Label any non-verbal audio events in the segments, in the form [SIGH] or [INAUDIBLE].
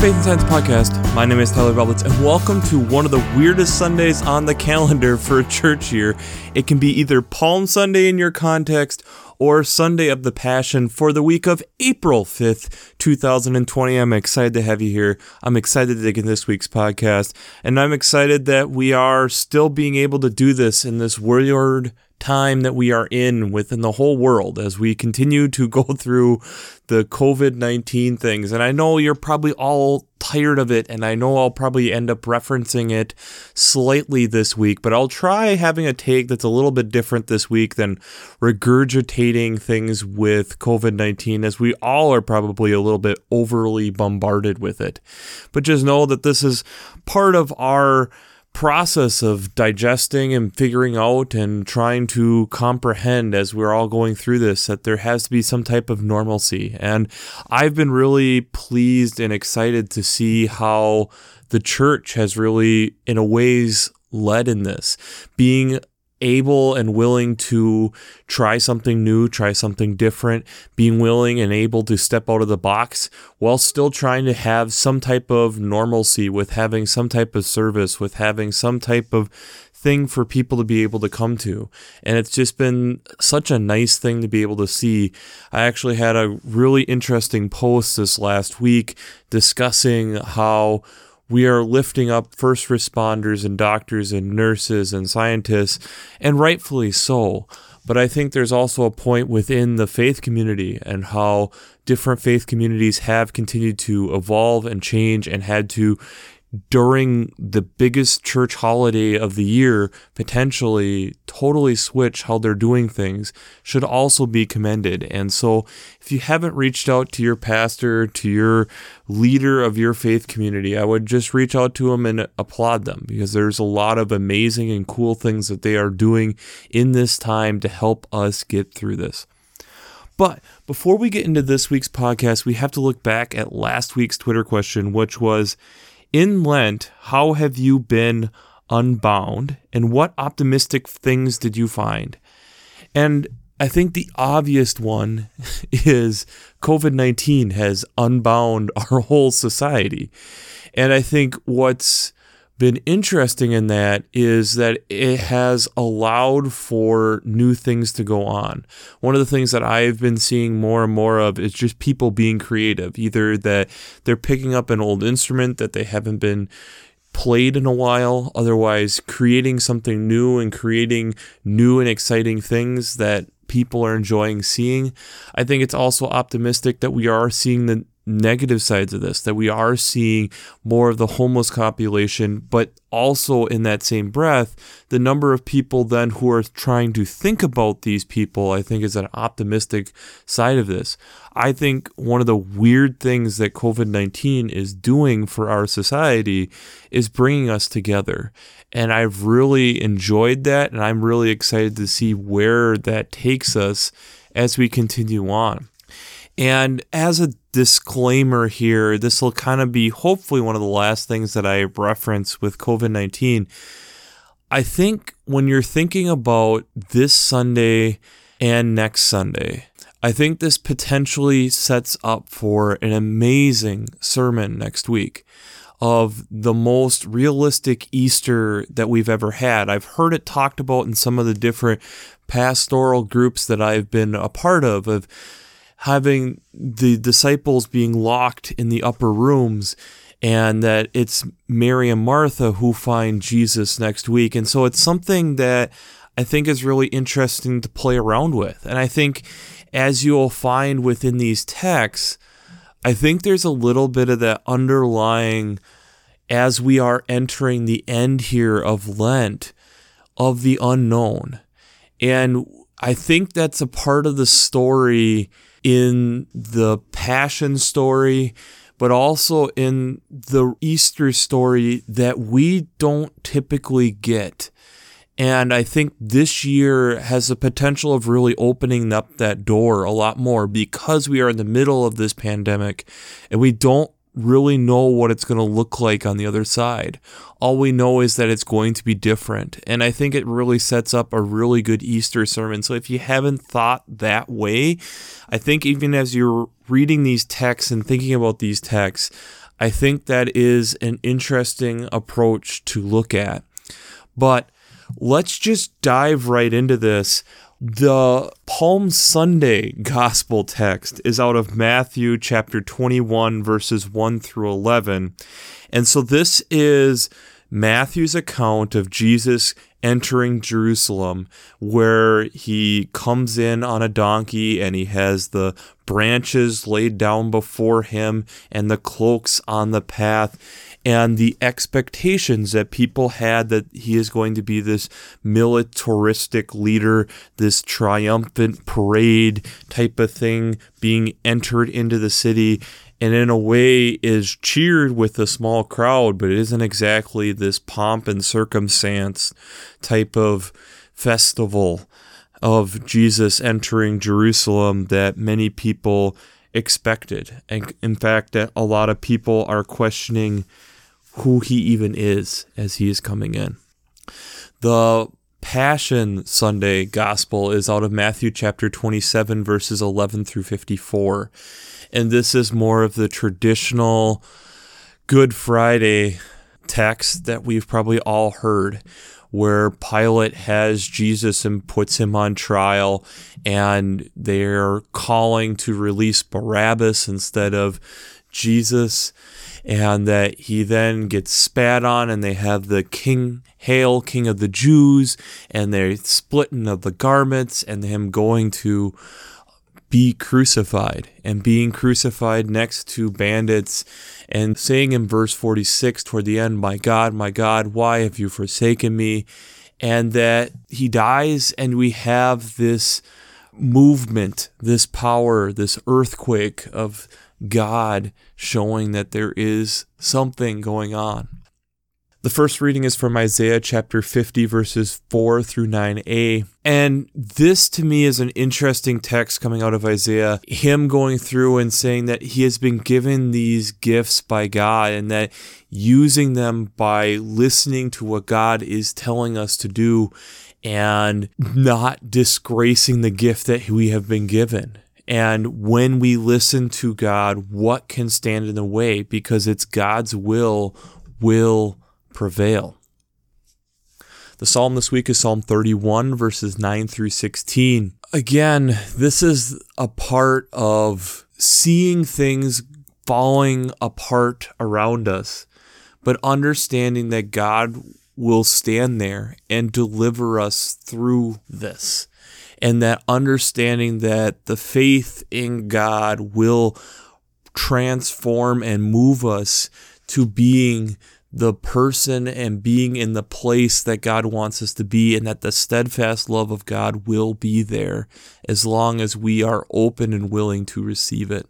Faith and Science Podcast. My name is Tyler Bublitz, and welcome to one of the weirdest Sundays on the calendar for a church year. It can be either Palm Sunday in your context or Sunday of the Passion for the week of April 5th, 2020. I'm excited to have you here. I'm excited to dig in this week's podcast, and I'm excited that we are still being able to do this in this weird time that we are in within the whole world as we continue to go [LAUGHS] through the COVID 19 things. And I know you're probably all tired of it, and I know I'll probably end up referencing it slightly this week, but I'll try having a take that's a little bit different this week than regurgitating things with COVID 19, as we all are probably a little bit overly bombarded with it. But just know that this is part of our process of digesting and figuring out and trying to comprehend as we're all going through this that there has to be some type of normalcy. And I've been really pleased and excited to see how the church has really, in a ways, led in this, being able and willing to try something new, try something different, being willing and able to step out of the box while still trying to have some type of normalcy with having some type of service, with having some type of thing for people to be able to come to. And it's just been such a nice thing to be able to see. I actually had a really interesting post this last week discussing how we are lifting up first responders and doctors and nurses and scientists, and rightfully so. But I think there's also a point within the faith community and how different faith communities have continued to evolve and change and had to during the biggest church holiday of the year potentially totally switch how they're doing things should also be commended. And so, if you haven't reached out to your pastor, to your leader of your faith community, I would just reach out to them and applaud them because there's a lot of amazing and cool things that they are doing in this time to help us get through this. But before we get into this week's podcast, we have to look back at last week's Twitter question, which was in Lent, how have you been unbound and what optimistic things did you find? And I think the obvious one [LAUGHS] is COVID 19 has unbound [LAUGHS] our whole society. And I think what's been interesting in that is that it has allowed for new things to go on. One of the things that I've been seeing more and more of is just people being creative, either that they're picking up an old instrument that they haven't been played in a while, otherwise creating something new and creating new and exciting things that people are enjoying seeing. I think it's also optimistic that we are seeing the negative sides of this, that we are seeing more of the homeless population, but also in that same breath, the number of people then who are trying to think about these people, I think is an optimistic side of this. I think one of the weird things that COVID 19 is doing for our society is bringing us together. And I've really enjoyed that, and I'm really excited to see where that takes us as we continue on. And as a disclaimer here, this will kind of be hopefully one of the last things that I reference with COVID 19. I think when you're thinking about this Sunday and next Sunday, I think this potentially sets up for an amazing sermon next week of the most realistic Easter that we've ever had. I've heard it talked about in some of the different pastoral groups that I've been a part of of having the disciples being locked in the upper rooms and that it's Mary and Martha who find Jesus next week. And so it's something that I think is really interesting to play around with. And I think as you'll find within these texts, I think there's a little bit of that underlying as we are entering the end here of Lent of the unknown. And I think that's a part of the story in the Passion story, but also in the Easter story that we don't typically get. And I think this year has the potential of really opening up that door a lot more because we are in the middle of this pandemic and we don't really know what it's going to look like on the other side. All we know is that it's going to be different. And I think it really sets up a really good Easter sermon. So if you haven't thought that way, I think even as you're reading these texts and thinking about these texts, I think that is an interesting approach to look at. But let's just dive right into this. The Palm Sunday gospel text is out of Matthew chapter 21, verses 1 through 11. And so this is Matthew's account of Jesus entering Jerusalem, where he comes in on a donkey and he has the branches laid down before him and the cloaks on the path. And the expectations that people had that he is going to be this militaristic leader, this triumphant parade type of thing being entered into the city and in a way is cheered with a small crowd, but it isn't exactly this pomp and circumstance type of festival of Jesus entering Jerusalem that many people expected. And in fact, a lot of people are questioning who he even is as he is coming in. The Passion Sunday gospel is out of Matthew chapter 27, verses 11 through 54 and this is more of the traditional Good Friday text that we've probably all heard, where Pilate has Jesus and puts him on trial, and they're calling to release Barabbas instead of Jesus, and that he then gets spat on, and they have the king. Hail, King of the Jews, and they're splitting of the garments, and him going to be crucified and being crucified next to bandits and saying in verse 46 toward the end, My God, my God, why have you forsaken me? And that he dies, and we have this movement, this power, this earthquake of God showing that there is something going on. The first reading is from Isaiah chapter 50, verses 4 through 9a. And this to me is an interesting text coming out of Isaiah. Him going through and saying that he has been given these gifts by God and that using them by listening to what God is telling us to do and not disgracing the gift that we have been given. And when we listen to God, what can stand in the way? Because it's God's will, will prevail. The psalm this week is Psalm 31, verses 9 through 16. Again, this is a part of seeing things falling apart around us, but understanding that God will stand there and deliver us through this. And that understanding that the faith in God will transform and move us to being the person and being in the place that God wants us to be, and that the steadfast love of God will be there as long as we are open and willing to receive it.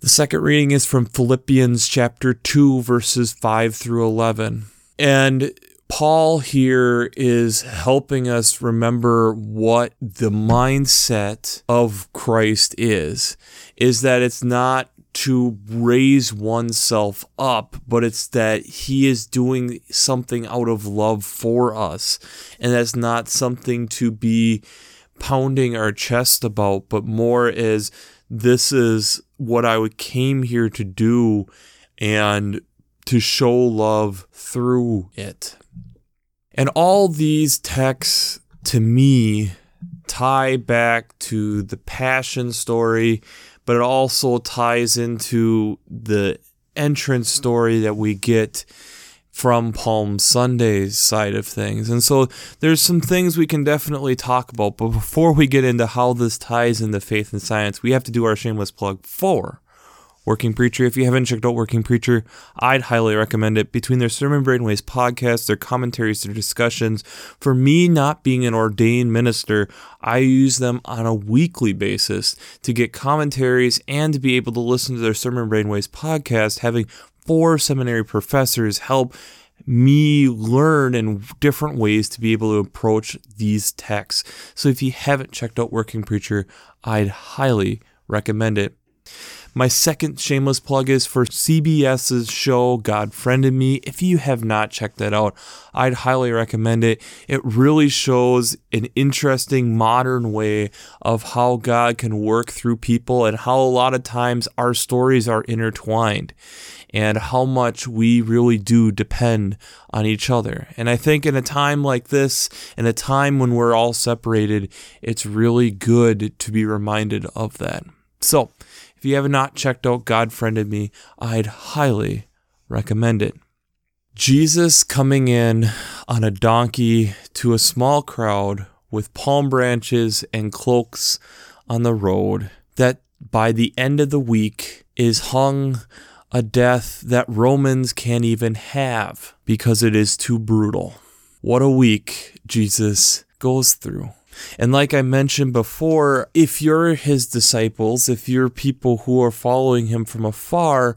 The second reading is from Philippians chapter 2, verses 5 through 11. And Paul here is helping us remember what the mindset of Christ is is that it's not to raise oneself up, but it's that he is doing something out of love for us. And that's not something to be pounding our chest about, but more as this is what I came here to do and to show love through it. And all these texts to me tie back to the passion story but it also ties into the entrance story that we get from Palm Sunday's side of things. And so there's some things we can definitely talk about. But before we get into how this ties into faith and science, we have to do our shameless plug for Working Preacher. If you haven't checked out Working Preacher, I'd highly recommend it. Between their Sermon Brainwaves podcast, their commentaries, their discussions, for me not being an ordained minister, I use them on a weekly basis to get commentaries and to be able to listen to their Sermon Brainwaves podcast, having four seminary professors help me learn in different ways to be able to approach these texts. So if you haven't checked out Working Preacher, I'd highly recommend it. My second shameless plug is for CBS's show God Friended Me. If you have not checked that out, I'd highly recommend it. It really shows an interesting modern way of how God can work through people and how a lot of times our stories are intertwined and how much we really do depend on each other. And I think in a time like this, in a time when we're all separated, it's really good to be reminded of that. So, if you have not checked out God Friended Me, I'd highly recommend it. Jesus coming in on a donkey to a small crowd with palm branches and cloaks on the road, that by the end of the week is hung a death that Romans can't even have because it is too brutal. What a week Jesus goes through. And like I mentioned before, if you're his disciples, if you're people who are following him from afar,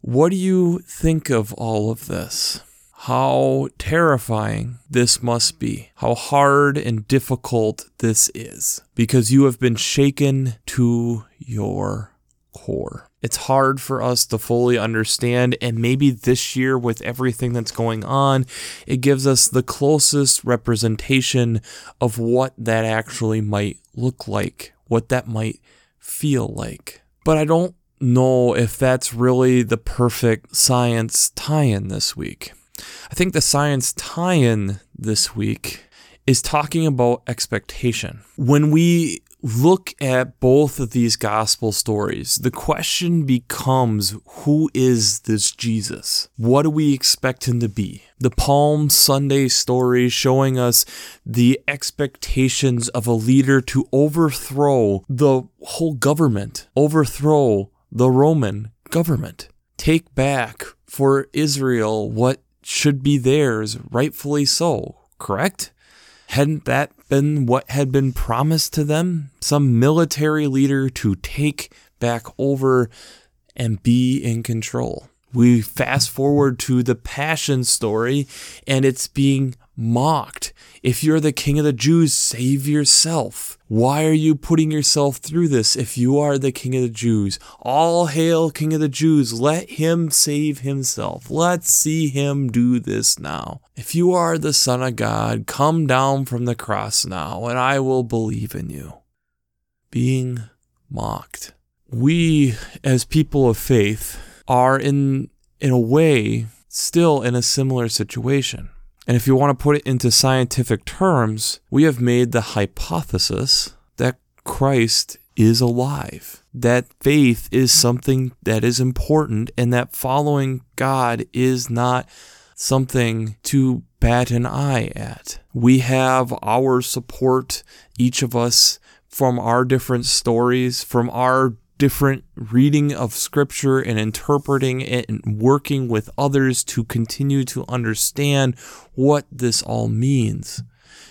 what do you think of all of this? How terrifying this must be. How hard and difficult this is. Because you have been shaken to your core. It's hard for us to fully understand, and maybe this year, with everything that's going on, it gives us the closest representation of what that actually might look like, what that might feel like. But I don't know if that's really the perfect science tie in this week. I think the science tie in this week is talking about expectation. When we look at both of these gospel stories, the question becomes who is this Jesus? What do we expect him to be? The Palm Sunday story showing us the expectations of a leader to overthrow the whole government, overthrow the Roman government, take back for Israel what should be theirs, rightfully so, correct? Hadn't that been what had been promised to them? Some military leader to take back over and be in control. We fast forward to the Passion story, and it's being mocked. If you're the king of the Jews, save yourself. Why are you putting yourself through this if you are the king of the Jews? All hail, king of the Jews. Let him save himself. Let's see him do this now. If you are the Son of God, come down from the cross now, and I will believe in you. Being mocked. We, as people of faith, are in, in a way still in a similar situation. And if you want to put it into scientific terms, we have made the hypothesis that Christ is alive, that faith is something that is important, and that following God is not something to bat an eye at. We have our support, each of us, from our different stories, from our different reading of scripture and interpreting it and working with others to continue to understand what this all means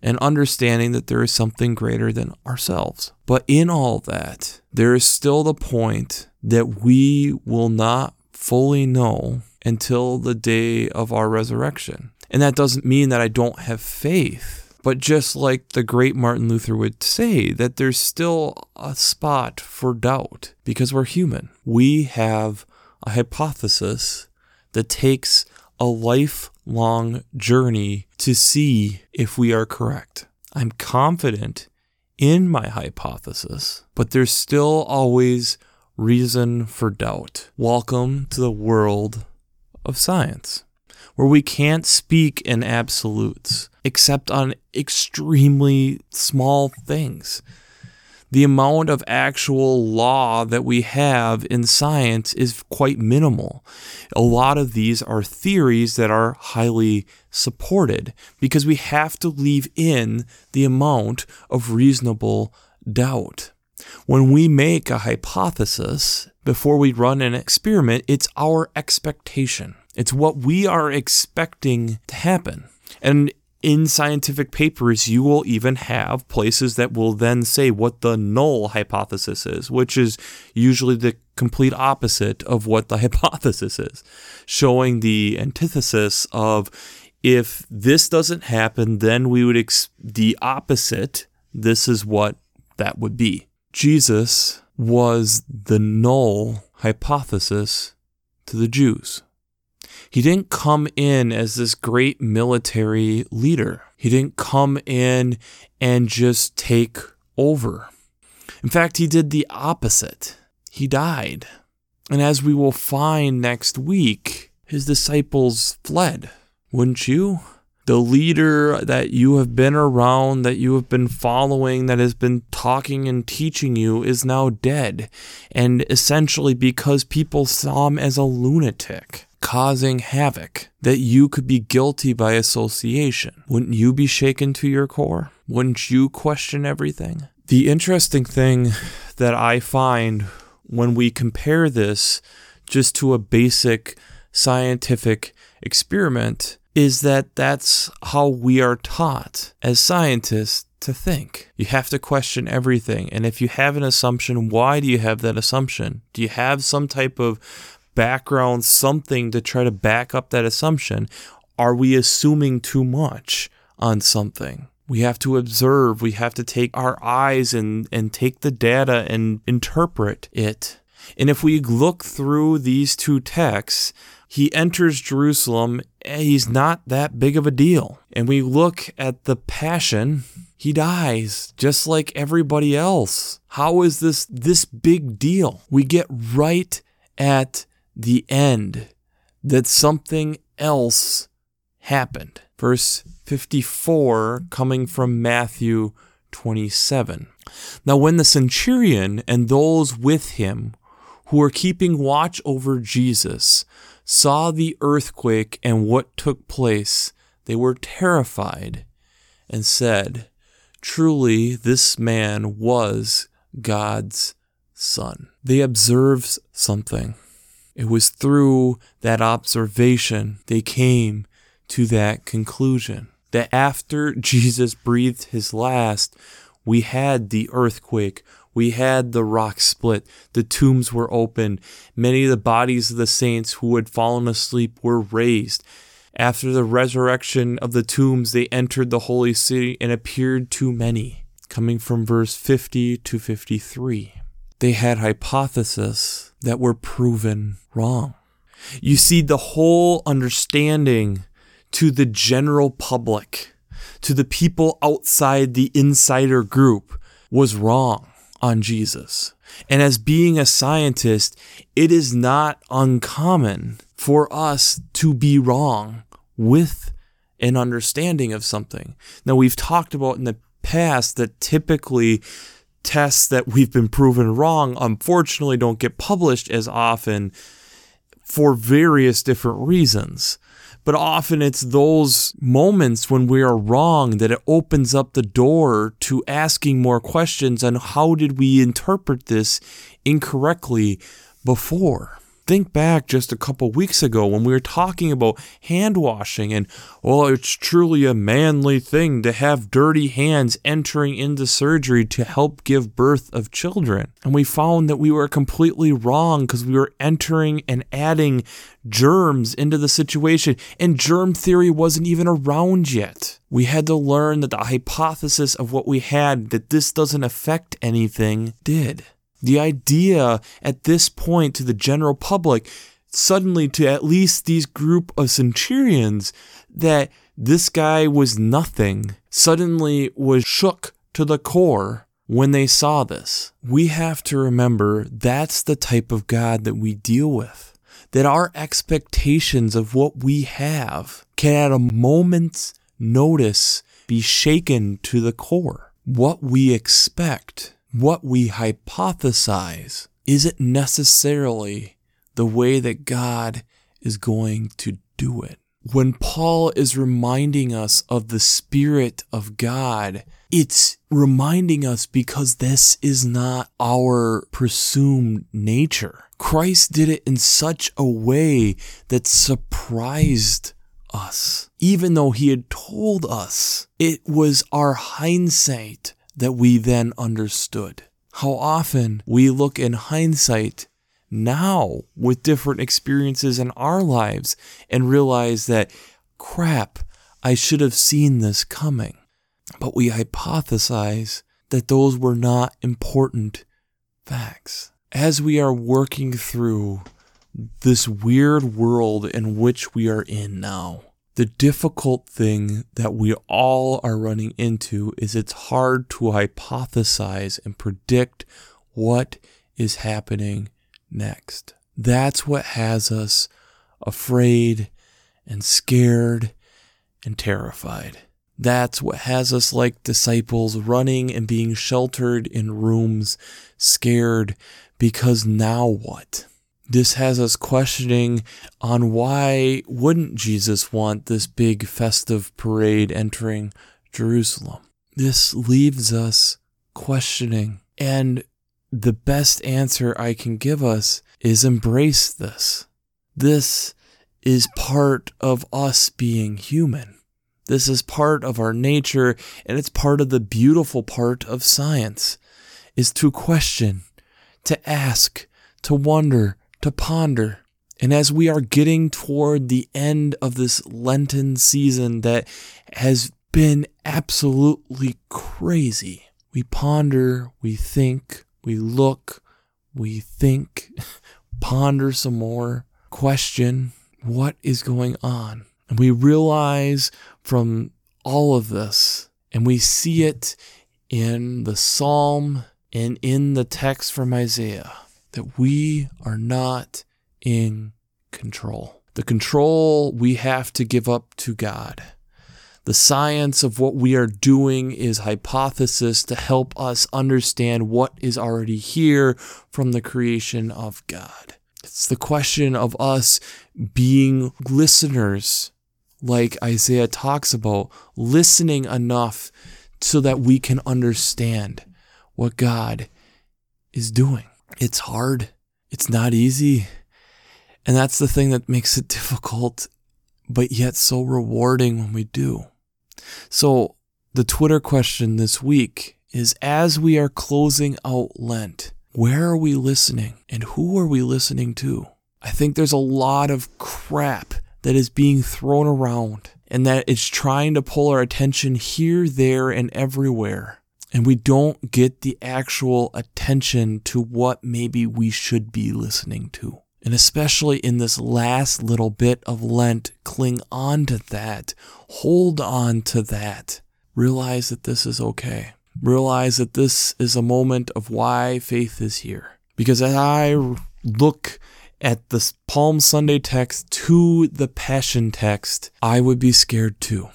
and understanding that there is something greater than ourselves. But in all that, there is still the point that we will not fully know until the day of our resurrection. And that doesn't mean that I don't have faith but just like the great Martin Luther would say, that there's still a spot for doubt because we're human. We have a hypothesis that takes a lifelong journey to see if we are correct. I'm confident in my hypothesis, but there's still always reason for doubt. Welcome to the world of science, where we can't speak in absolutes except on extremely small things. The amount of actual law that we have in science is quite minimal. A lot of these are theories that are highly supported because we have to leave in the amount of reasonable doubt. When we make a hypothesis before we run an experiment, it's our expectation. It's what we are expecting to happen. And in scientific papers, you will even have places that will then say what the null hypothesis is, which is usually the complete opposite of what the [LAUGHS] hypothesis is, showing the antithesis of if this doesn't happen, then we would ex- the opposite. This is what that would be. Jesus was the null hypothesis to the Jews. He didn't come in as this great military leader. He didn't come in and just take over. In fact, he did the opposite. He died. And as we will find next week, his disciples fled. Wouldn't you? The leader that you have been around, that you have been following, that has been talking and teaching you is now dead. And essentially because people saw him as a lunatic causing havoc, that you could be guilty by association. Wouldn't you be shaken to your core? Wouldn't you question everything? The interesting thing that I find when we compare this just to a basic scientific experiment is that that's how we are taught as scientists to think. You have to question everything. And if you have an assumption, why do you have that assumption? Do you have some type of background, something to try to back up that assumption? Are we assuming too much on something? We have to observe, we have to take our eyes and, and take the data and interpret it. And if we look through these two texts, he enters Jerusalem, eh, he's not that big of a deal. And we look at the passion, he dies just like everybody else. How is this this big deal? We get right at the end that something else happened. Verse 54 coming from Matthew 27. Now, when the centurion and those with him who were keeping watch over Jesus saw the earthquake and what took place, they were terrified and said, Truly, this man was God's son. They observed something. It was through that observation they came to that conclusion that after [LAUGHS] Jesus breathed his last, we had the earthquake, we had the rock split, the tombs were opened, many of the bodies of the saints who had fallen asleep were raised. After the resurrection of the tombs, they entered the holy city and appeared to many. Coming from verse 50 to 53. They had hypotheses that were proven wrong. You see, the whole understanding to the general public, to the people outside the insider group, was wrong on Jesus. And as being a scientist, it is not uncommon for us to be wrong with an understanding of something. Now, we've talked about in the past that typically tests that we've been proven wrong, unfortunately, don't get published as often for various different reasons. But often it's those moments when we are wrong that it opens up the door to asking more questions on how did we interpret this incorrectly before think back just a couple weeks ago when we were talking about hand washing and, well, it's truly a manly thing to have dirty hands entering into surgery to help give birth of children. And we found that we were completely wrong because we were entering and adding germs into the situation, and germ theory wasn't even around yet. We had to learn that the hypothesis of what we had, that this doesn't affect anything, did. The idea at this point to the general public, suddenly to at least these group of centurions, that this guy was nothing, suddenly was shook to the core when they saw this. We have to remember that's the type of God that we deal with. That our expectations of what we have can at a moment's notice be shaken to the core. What we expect what we hypothesize isn't necessarily the way that God is going to do it. When Paul is reminding us of the Spirit of God, it's reminding us because this is not our presumed nature. Christ did it in such a way that surprised us. Even though he had told us, it was our hindsight that we then understood. How often we look in hindsight now with different experiences in our lives and realize that, crap, I should have seen this coming. But we hypothesize that those were not important facts. As we are working through this weird world in which we are in now, the difficult thing that we all are running into is it's hard to hypothesize and predict what is happening next. That's what has us afraid and scared and terrified. That's what has us like disciples running and being sheltered in rooms, scared, because now what? This has us questioning on why wouldn't Jesus want this big festive parade entering Jerusalem? This leaves us questioning. And the best answer I can give us is embrace this. This is part of us being human. This is part of our nature, and it's part of the beautiful part of science is to question, to ask, to wonder, to ponder. And as we are getting toward the end of this Lenten season that has been absolutely crazy, we ponder, we think, we look, we think, [LAUGHS] ponder some more, question what is going on. And we realize from all of this, and we see it in the psalm and in the text from Isaiah that we are not in control. The control we have to give up to God. The science of what we are doing is hypothesis to help us understand what is already here from the creation of God. It's the question of us being listeners, like Isaiah talks about, listening enough so that we can understand what God is doing. It's hard. It's not easy. And that's the thing that makes it [LAUGHS] difficult, but yet so rewarding when we do. So, the Twitter question this week is as we are closing out Lent, where are we listening and who are we listening to? I think there's a lot of crap that is being thrown around and that it's trying to pull our attention here, there, and everywhere and we don't get the actual attention to what maybe we should be listening to. And especially in this last little bit of Lent, cling on to that, hold on to that. Realize that this is okay. Realize that this is a moment of why faith is here. Because as I look at the Palm Sunday text to the Passion text, I would be scared too.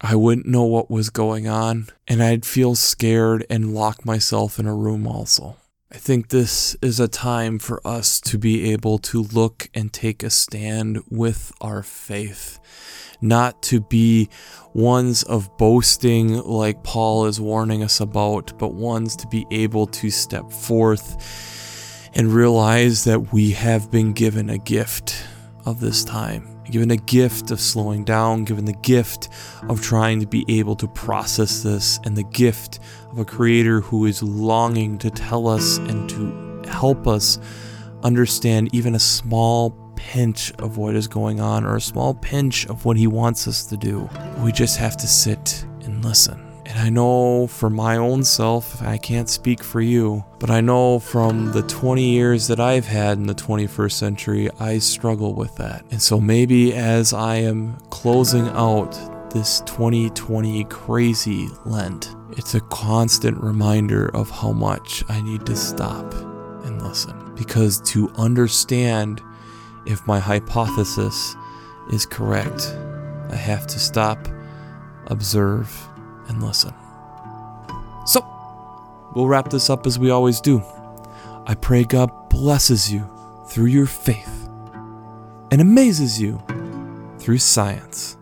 I wouldn't know what was going on, and I'd feel scared and lock myself in a room also. I think this is a time for us to be able to look and take a stand with our faith, not to be ones of boasting like Paul is warning us about, but ones to be able to step forth and realize that we have been given a gift of this time given a gift of slowing down, given the gift of trying to be able to process this, and the gift of a creator who is longing to tell us and to help us understand even a small pinch of what is going on or a small pinch of what he wants us to do. We just have to sit and listen. And I know for my own self, I can't speak for you, but I know from the 20 years that I've had in the 21st century, I struggle with that. And so maybe as I am closing out this 2020 crazy Lent, it's a constant reminder of how much I need to stop and listen. Because to understand if my hypothesis is correct, I have to stop, observe, and listen. So, we'll wrap this up as we always do. I pray God blesses you through your faith and amazes you through science.